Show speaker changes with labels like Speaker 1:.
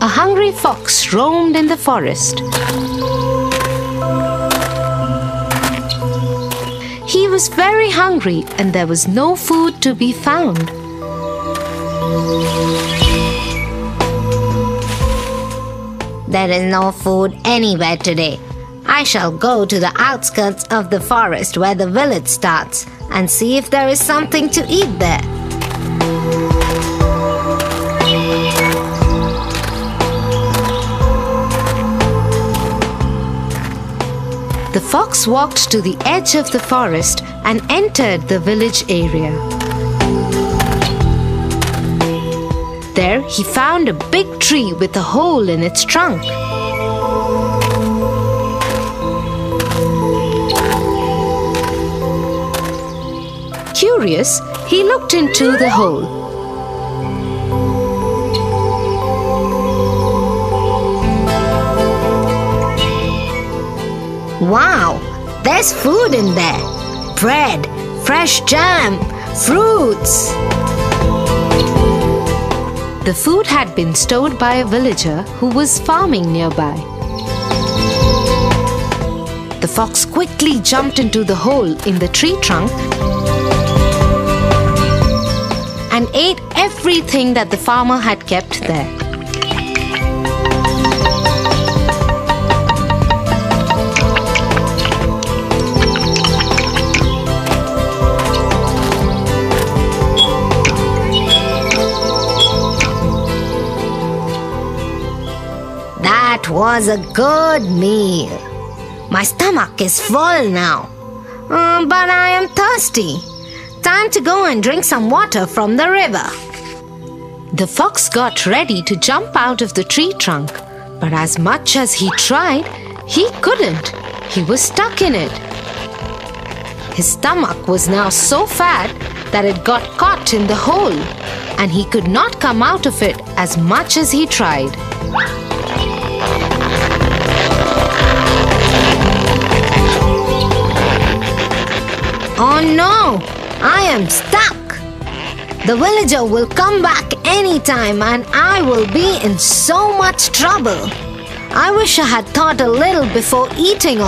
Speaker 1: a hungry fox roamed in the forest. He was very hungry and there was no food to be found.
Speaker 2: There is no food anywhere today. I shall go to the outskirts of the forest where the village starts and see if there is something to eat there.
Speaker 1: The fox walked to the edge of the forest and entered the village area. There he found a big tree with a hole in its trunk. Curious, he looked into the hole.
Speaker 2: Wow, there's food in there bread, fresh jam, fruits.
Speaker 1: The food had been stored by a villager who was farming nearby. The fox quickly jumped into the hole in the tree trunk and ate everything that the farmer had kept there.
Speaker 2: That was a good meal. My stomach is full now. Uh, but I am thirsty. Time to go and drink some water from the river.
Speaker 1: The fox got ready to jump out of the tree trunk, but as much as he tried, he couldn't. He was stuck in it. His stomach was now so fat that it got caught in the hole, and he could not come out of it as much as he tried.
Speaker 2: Oh no! I am stuck! The villager will come back anytime and I will be in so much trouble. I wish I had thought a little before eating all